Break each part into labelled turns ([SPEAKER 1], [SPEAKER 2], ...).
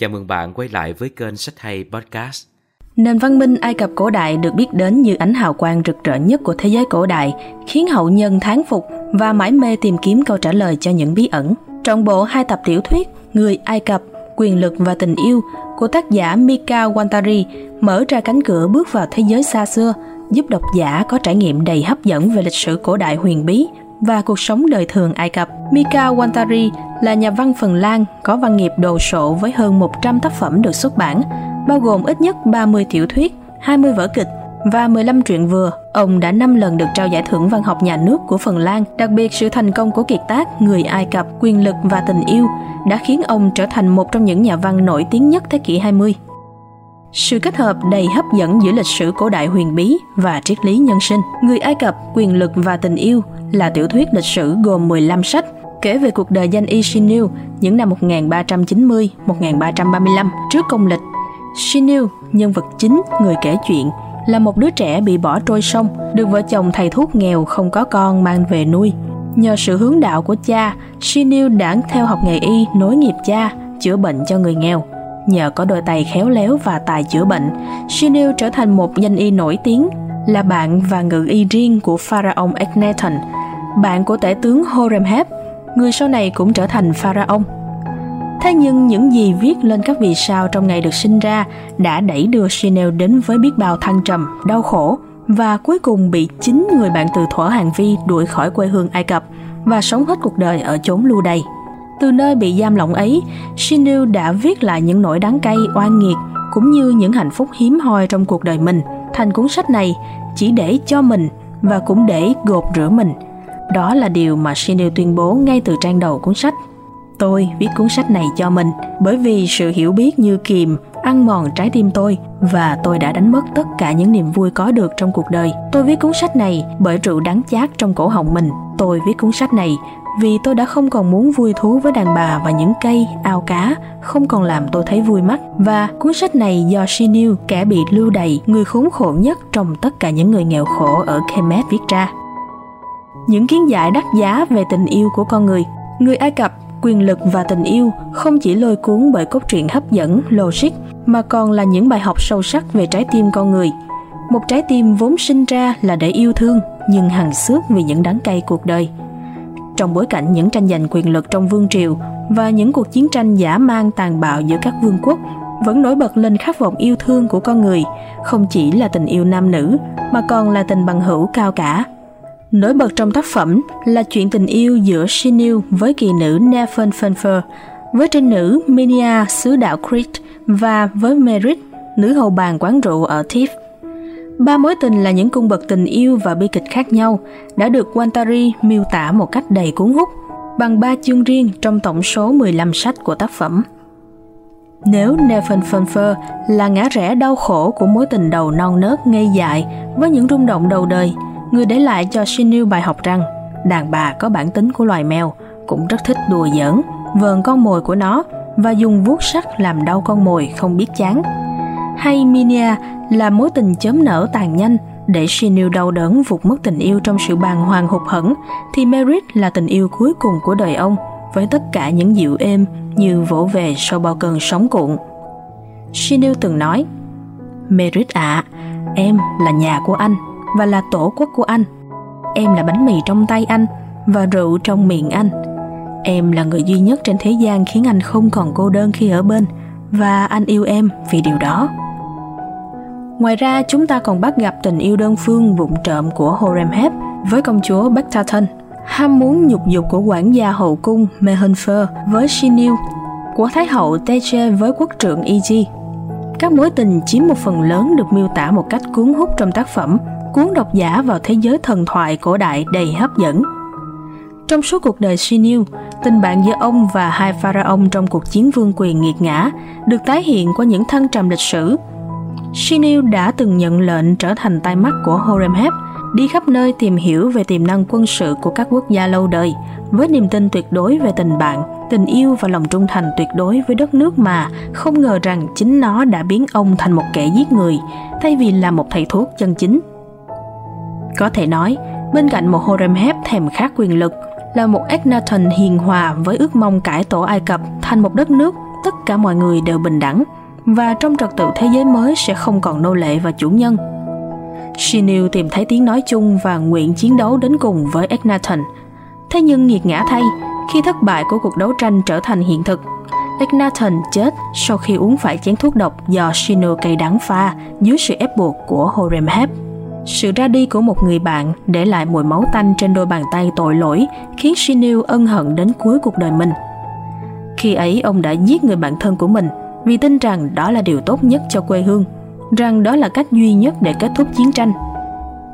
[SPEAKER 1] Chào mừng bạn quay lại với kênh Sách Hay Podcast.
[SPEAKER 2] Nền văn minh Ai Cập cổ đại được biết đến như ánh hào quang rực rỡ nhất của thế giới cổ đại, khiến hậu nhân thán phục và mãi mê tìm kiếm câu trả lời cho những bí ẩn. trong bộ hai tập tiểu thuyết Người Ai Cập, Quyền lực và tình yêu của tác giả Mika Wantari mở ra cánh cửa bước vào thế giới xa xưa, giúp độc giả có trải nghiệm đầy hấp dẫn về lịch sử cổ đại huyền bí và cuộc sống đời thường Ai Cập. Mika Wantari là nhà văn Phần Lan có văn nghiệp đồ sộ với hơn 100 tác phẩm được xuất bản, bao gồm ít nhất 30 tiểu thuyết, 20 vở kịch và 15 truyện vừa. Ông đã 5 lần được trao giải thưởng văn học nhà nước của Phần Lan. Đặc biệt sự thành công của kiệt tác Người Ai Cập, Quyền lực và tình yêu đã khiến ông trở thành một trong những nhà văn nổi tiếng nhất thế kỷ 20. Sự kết hợp đầy hấp dẫn giữa lịch sử cổ đại huyền bí và triết lý nhân sinh. Người Ai Cập, Quyền lực và tình yêu là tiểu thuyết lịch sử gồm 15 sách kể về cuộc đời danh y Shinil những năm 1390-1335 trước công lịch. Shinil, nhân vật chính, người kể chuyện, là một đứa trẻ bị bỏ trôi sông, được vợ chồng thầy thuốc nghèo không có con mang về nuôi. Nhờ sự hướng đạo của cha, Shinil đã theo học nghề y nối nghiệp cha, chữa bệnh cho người nghèo. Nhờ có đôi tay khéo léo và tài chữa bệnh, Shinil trở thành một danh y nổi tiếng, là bạn và ngự y riêng của Pharaoh Akhenaten, bạn của tể tướng Horemheb, người sau này cũng trở thành Pharaoh. Thế nhưng những gì viết lên các vì sao trong ngày được sinh ra đã đẩy đưa Chanel đến với biết bao thăng trầm, đau khổ và cuối cùng bị chính người bạn từ thuở hàng vi đuổi khỏi quê hương Ai Cập và sống hết cuộc đời ở chốn lưu đày. Từ nơi bị giam lỏng ấy, Shinryu đã viết lại những nỗi đắng cay oan nghiệt cũng như những hạnh phúc hiếm hoi trong cuộc đời mình thành cuốn sách này chỉ để cho mình và cũng để gột rửa mình. Đó là điều mà Shinryu tuyên bố ngay từ trang đầu cuốn sách. Tôi viết cuốn sách này cho mình bởi vì sự hiểu biết như kìm ăn mòn trái tim tôi và tôi đã đánh mất tất cả những niềm vui có được trong cuộc đời. Tôi viết cuốn sách này bởi rượu đắng chát trong cổ họng mình. Tôi viết cuốn sách này vì tôi đã không còn muốn vui thú với đàn bà và những cây, ao cá, không còn làm tôi thấy vui mắt. Và cuốn sách này do Shinil, kẻ bị lưu đày, người khốn khổ nhất trong tất cả những người nghèo khổ ở Kemet viết ra. Những kiến giải đắt giá về tình yêu của con người. Người Ai Cập quyền lực và tình yêu không chỉ lôi cuốn bởi cốt truyện hấp dẫn, logic mà còn là những bài học sâu sắc về trái tim con người. Một trái tim vốn sinh ra là để yêu thương nhưng hằng xước vì những đắng cay cuộc đời. Trong bối cảnh những tranh giành quyền lực trong vương triều và những cuộc chiến tranh giả mang tàn bạo giữa các vương quốc vẫn nổi bật lên khát vọng yêu thương của con người, không chỉ là tình yêu nam nữ mà còn là tình bằng hữu cao cả. Nổi bật trong tác phẩm là chuyện tình yêu giữa Shinil với kỳ nữ Nefertfenfer, với trinh nữ Minia xứ đảo Crete và với Merit, nữ hầu bàn quán rượu ở Thief Ba mối tình là những cung bậc tình yêu và bi kịch khác nhau đã được Wantari miêu tả một cách đầy cuốn hút bằng ba chương riêng trong tổng số 15 sách của tác phẩm. Nếu Nefertfenfer là ngã rẽ đau khổ của mối tình đầu non nớt ngây dại với những rung động đầu đời – người để lại cho Shinil bài học rằng đàn bà có bản tính của loài mèo cũng rất thích đùa giỡn, vờn con mồi của nó và dùng vuốt sắt làm đau con mồi không biết chán. Hay Minia là mối tình chớm nở tàn nhanh để Shinil đau đớn vụt mất tình yêu trong sự bàng hoàng hụt hẫng thì Merit là tình yêu cuối cùng của đời ông với tất cả những dịu êm như vỗ về sau bao cơn sóng cuộn. Shinil từng nói Merit ạ, à, em là nhà của anh và là tổ quốc của anh. Em là bánh mì trong tay anh và rượu trong miệng anh. Em là người duy nhất trên thế gian khiến anh không còn cô đơn khi ở bên và anh yêu em vì điều đó ngoài ra chúng ta còn bắt gặp tình yêu đơn phương vụng trộm của Horemheb với công chúa Bektaten ham muốn nhục dục của quản gia hậu cung Mehenfer với Shinil của thái hậu Teche với quốc trưởng Iji các mối tình chiếm một phần lớn được miêu tả một cách cuốn hút trong tác phẩm cuốn độc giả vào thế giới thần thoại cổ đại đầy hấp dẫn. Trong suốt cuộc đời Shinil, tình bạn giữa ông và hai pharaoh trong cuộc chiến vương quyền nghiệt ngã được tái hiện qua những thăng trầm lịch sử. Shinil đã từng nhận lệnh trở thành tai mắt của Horemheb, đi khắp nơi tìm hiểu về tiềm năng quân sự của các quốc gia lâu đời, với niềm tin tuyệt đối về tình bạn, tình yêu và lòng trung thành tuyệt đối với đất nước mà không ngờ rằng chính nó đã biến ông thành một kẻ giết người, thay vì là một thầy thuốc chân chính. Có thể nói, bên cạnh một Horemheb thèm khát quyền lực là một Akhenaten hiền hòa với ước mong cải tổ Ai Cập thành một đất nước tất cả mọi người đều bình đẳng và trong trật tự thế giới mới sẽ không còn nô lệ và chủ nhân. Shinil tìm thấy tiếng nói chung và nguyện chiến đấu đến cùng với Eknaton. Thế nhưng nghiệt ngã thay, khi thất bại của cuộc đấu tranh trở thành hiện thực, Eknaton chết sau khi uống phải chén thuốc độc do Shinil cay đắng pha dưới sự ép buộc của Horemheb. Sự ra đi của một người bạn để lại mùi máu tanh trên đôi bàn tay tội lỗi khiến Shinil ân hận đến cuối cuộc đời mình. Khi ấy ông đã giết người bạn thân của mình vì tin rằng đó là điều tốt nhất cho quê hương, rằng đó là cách duy nhất để kết thúc chiến tranh.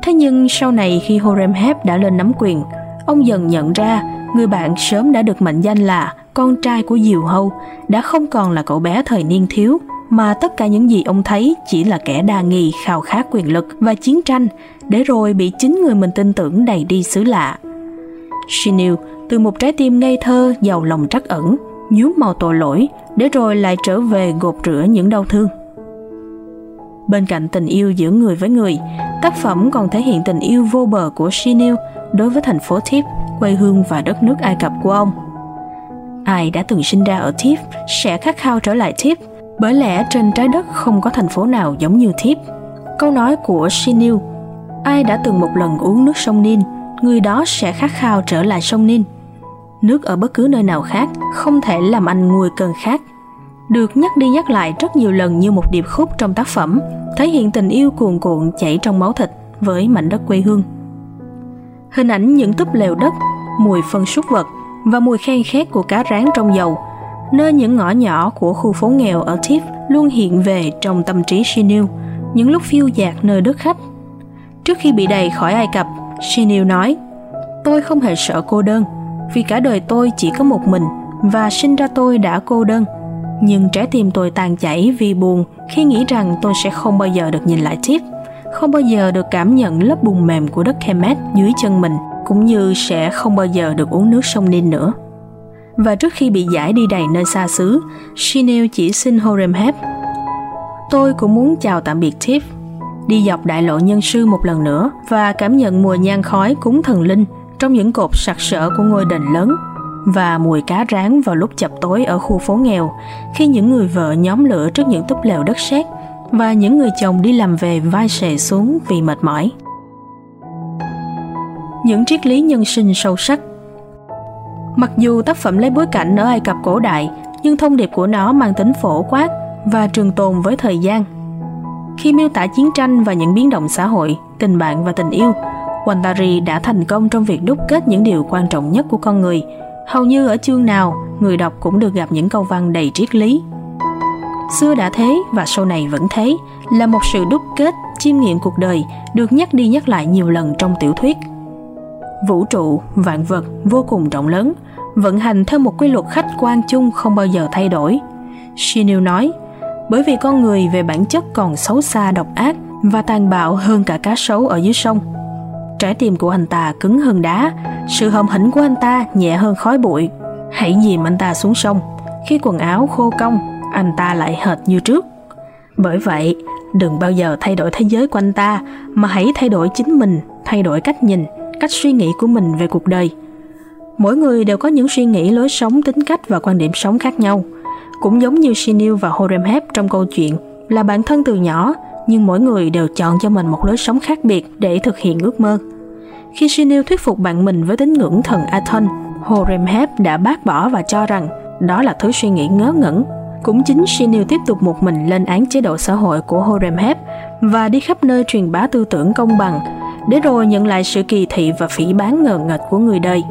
[SPEAKER 2] Thế nhưng sau này khi Horemheb đã lên nắm quyền, ông dần nhận ra người bạn sớm đã được mệnh danh là con trai của Diều Hâu đã không còn là cậu bé thời niên thiếu mà tất cả những gì ông thấy chỉ là kẻ đa nghi khao khát quyền lực và chiến tranh để rồi bị chính người mình tin tưởng đẩy đi xứ lạ. Shinil từ một trái tim ngây thơ giàu lòng trắc ẩn nhuốm màu tội lỗi để rồi lại trở về gột rửa những đau thương. Bên cạnh tình yêu giữa người với người, tác phẩm còn thể hiện tình yêu vô bờ của Shinil đối với thành phố Thiếp, quê hương và đất nước Ai Cập của ông. Ai đã từng sinh ra ở Thiếp sẽ khát khao trở lại Thiếp, bởi lẽ trên trái đất không có thành phố nào giống như Thiếp. Câu nói của Shinil, ai đã từng một lần uống nước sông Nin, người đó sẽ khát khao trở lại sông Nin nước ở bất cứ nơi nào khác không thể làm anh nguôi cơn khát. Được nhắc đi nhắc lại rất nhiều lần như một điệp khúc trong tác phẩm thể hiện tình yêu cuồn cuộn chảy trong máu thịt với mảnh đất quê hương. Hình ảnh những túp lều đất mùi phân súc vật và mùi khen khét của cá rán trong dầu nơi những ngõ nhỏ của khu phố nghèo ở Thief luôn hiện về trong tâm trí Shinil những lúc phiêu dạt nơi đất khách. Trước khi bị đầy khỏi Ai Cập, Shinil nói, tôi không hề sợ cô đơn, vì cả đời tôi chỉ có một mình và sinh ra tôi đã cô đơn nhưng trái tim tôi tàn chảy vì buồn khi nghĩ rằng tôi sẽ không bao giờ được nhìn lại tiếp không bao giờ được cảm nhận lớp bùn mềm của đất Kemet dưới chân mình cũng như sẽ không bao giờ được uống nước sông Ninh nữa. Và trước khi bị giải đi đầy nơi xa xứ, Shinil chỉ xin Horemheb. Tôi cũng muốn chào tạm biệt Tiff, đi dọc đại lộ nhân sư một lần nữa và cảm nhận mùa nhang khói cúng thần linh trong những cột sặc sỡ của ngôi đền lớn và mùi cá rán vào lúc chập tối ở khu phố nghèo khi những người vợ nhóm lửa trước những túp lều đất sét và những người chồng đi làm về vai sề xuống vì mệt mỏi. Những triết lý nhân sinh sâu sắc Mặc dù tác phẩm lấy bối cảnh ở Ai Cập cổ đại, nhưng thông điệp của nó mang tính phổ quát và trường tồn với thời gian. Khi miêu tả chiến tranh và những biến động xã hội, tình bạn và tình yêu, Wantari đã thành công trong việc đúc kết những điều quan trọng nhất của con người. Hầu như ở chương nào, người đọc cũng được gặp những câu văn đầy triết lý. Xưa đã thế và sau này vẫn thế, là một sự đúc kết, chiêm nghiệm cuộc đời được nhắc đi nhắc lại nhiều lần trong tiểu thuyết. Vũ trụ, vạn vật vô cùng rộng lớn, vận hành theo một quy luật khách quan chung không bao giờ thay đổi. Shinil nói, bởi vì con người về bản chất còn xấu xa độc ác và tàn bạo hơn cả cá sấu ở dưới sông Trái tim của anh ta cứng hơn đá, sự hầm hĩnh của anh ta nhẹ hơn khói bụi. Hãy dìm anh ta xuống sông, khi quần áo khô cong, anh ta lại hệt như trước. Bởi vậy, đừng bao giờ thay đổi thế giới của anh ta, mà hãy thay đổi chính mình, thay đổi cách nhìn, cách suy nghĩ của mình về cuộc đời. Mỗi người đều có những suy nghĩ, lối sống, tính cách và quan điểm sống khác nhau. Cũng giống như Shinil và Horemheb trong câu chuyện là bạn thân từ nhỏ, nhưng mỗi người đều chọn cho mình một lối sống khác biệt để thực hiện ước mơ. Khi Shinil thuyết phục bạn mình với tín ngưỡng thần Aton, Horemheb đã bác bỏ và cho rằng đó là thứ suy nghĩ ngớ ngẩn. Cũng chính Shinil tiếp tục một mình lên án chế độ xã hội của Horemheb và đi khắp nơi truyền bá tư tưởng công bằng, để rồi nhận lại sự kỳ thị và phỉ bán ngờ nghệch của người đời.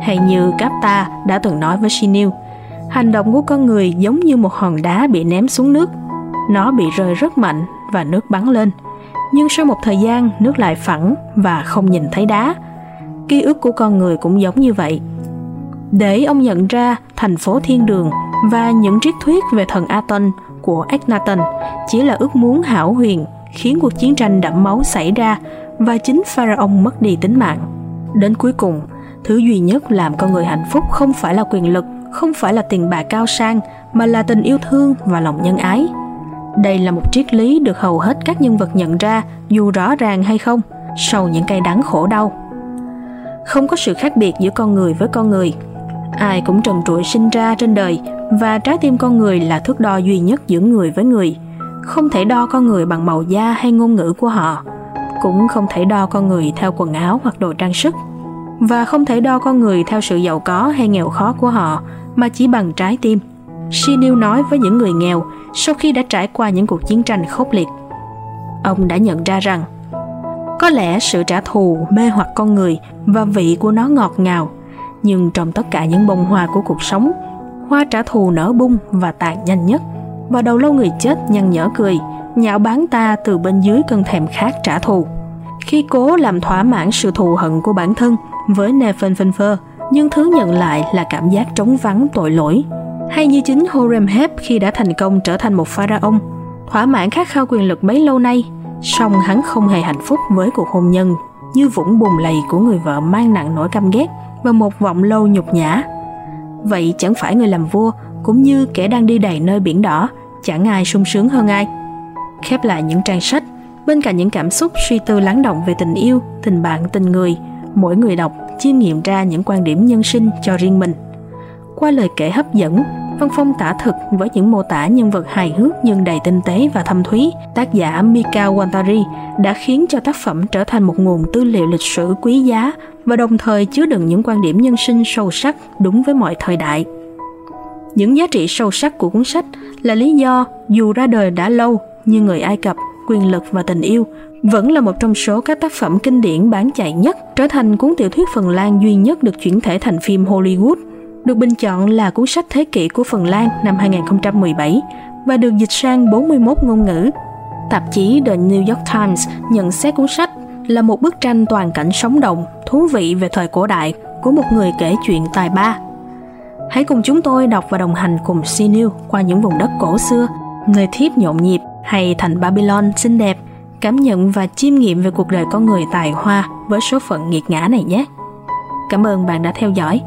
[SPEAKER 2] Hay như Capta đã từng nói với Shinil, hành động của con người giống như một hòn đá bị ném xuống nước. Nó bị rơi rất mạnh và nước bắn lên nhưng sau một thời gian nước lại phẳng và không nhìn thấy đá ký ức của con người cũng giống như vậy để ông nhận ra thành phố thiên đường và những triết thuyết về thần Aton của Akhenaten chỉ là ước muốn hảo huyền khiến cuộc chiến tranh đẫm máu xảy ra và chính Pharaoh mất đi tính mạng. Đến cuối cùng, thứ duy nhất làm con người hạnh phúc không phải là quyền lực, không phải là tiền bạc cao sang, mà là tình yêu thương và lòng nhân ái. Đây là một triết lý được hầu hết các nhân vật nhận ra dù rõ ràng hay không sau những cay đắng khổ đau. Không có sự khác biệt giữa con người với con người. Ai cũng trần trụi sinh ra trên đời và trái tim con người là thước đo duy nhất giữa người với người. Không thể đo con người bằng màu da hay ngôn ngữ của họ, cũng không thể đo con người theo quần áo hoặc đồ trang sức và không thể đo con người theo sự giàu có hay nghèo khó của họ mà chỉ bằng trái tim. Shinil nói với những người nghèo sau khi đã trải qua những cuộc chiến tranh khốc liệt. Ông đã nhận ra rằng có lẽ sự trả thù mê hoặc con người và vị của nó ngọt ngào, nhưng trong tất cả những bông hoa của cuộc sống, hoa trả thù nở bung và tàn nhanh nhất. Và đầu lâu người chết nhăn nhở cười, nhạo báng ta từ bên dưới cơn thèm khát trả thù. Khi cố làm thỏa mãn sự thù hận của bản thân với Nefenfenfer, nhưng thứ nhận lại là cảm giác trống vắng tội lỗi. Hay như chính Horemheb khi đã thành công trở thành một pharaon, thỏa mãn khát khao quyền lực mấy lâu nay, song hắn không hề hạnh phúc với cuộc hôn nhân như vũng bùn lầy của người vợ mang nặng nỗi căm ghét và một vọng lâu nhục nhã. Vậy chẳng phải người làm vua cũng như kẻ đang đi đầy nơi biển đỏ, chẳng ai sung sướng hơn ai. Khép lại những trang sách, bên cạnh những cảm xúc suy tư lắng động về tình yêu, tình bạn, tình người, mỗi người đọc chiêm nghiệm ra những quan điểm nhân sinh cho riêng mình. Qua lời kể hấp dẫn, Văn Phong tả thực với những mô tả nhân vật hài hước nhưng đầy tinh tế và thâm thúy, tác giả Mika Wantari đã khiến cho tác phẩm trở thành một nguồn tư liệu lịch sử quý giá và đồng thời chứa đựng những quan điểm nhân sinh sâu sắc đúng với mọi thời đại. Những giá trị sâu sắc của cuốn sách là lý do dù ra đời đã lâu như người Ai Cập, quyền lực và tình yêu vẫn là một trong số các tác phẩm kinh điển bán chạy nhất, trở thành cuốn tiểu thuyết Phần Lan duy nhất được chuyển thể thành phim Hollywood, được bình chọn là cuốn sách thế kỷ của Phần Lan năm 2017 và được dịch sang 41 ngôn ngữ. Tạp chí The New York Times nhận xét cuốn sách là một bức tranh toàn cảnh sống động, thú vị về thời cổ đại của một người kể chuyện tài ba. Hãy cùng chúng tôi đọc và đồng hành cùng Sinew qua những vùng đất cổ xưa, nơi thiếp nhộn nhịp hay thành Babylon xinh đẹp cảm nhận và chiêm nghiệm về cuộc đời con người tài hoa với số phận nghiệt ngã này nhé. Cảm ơn bạn đã theo dõi.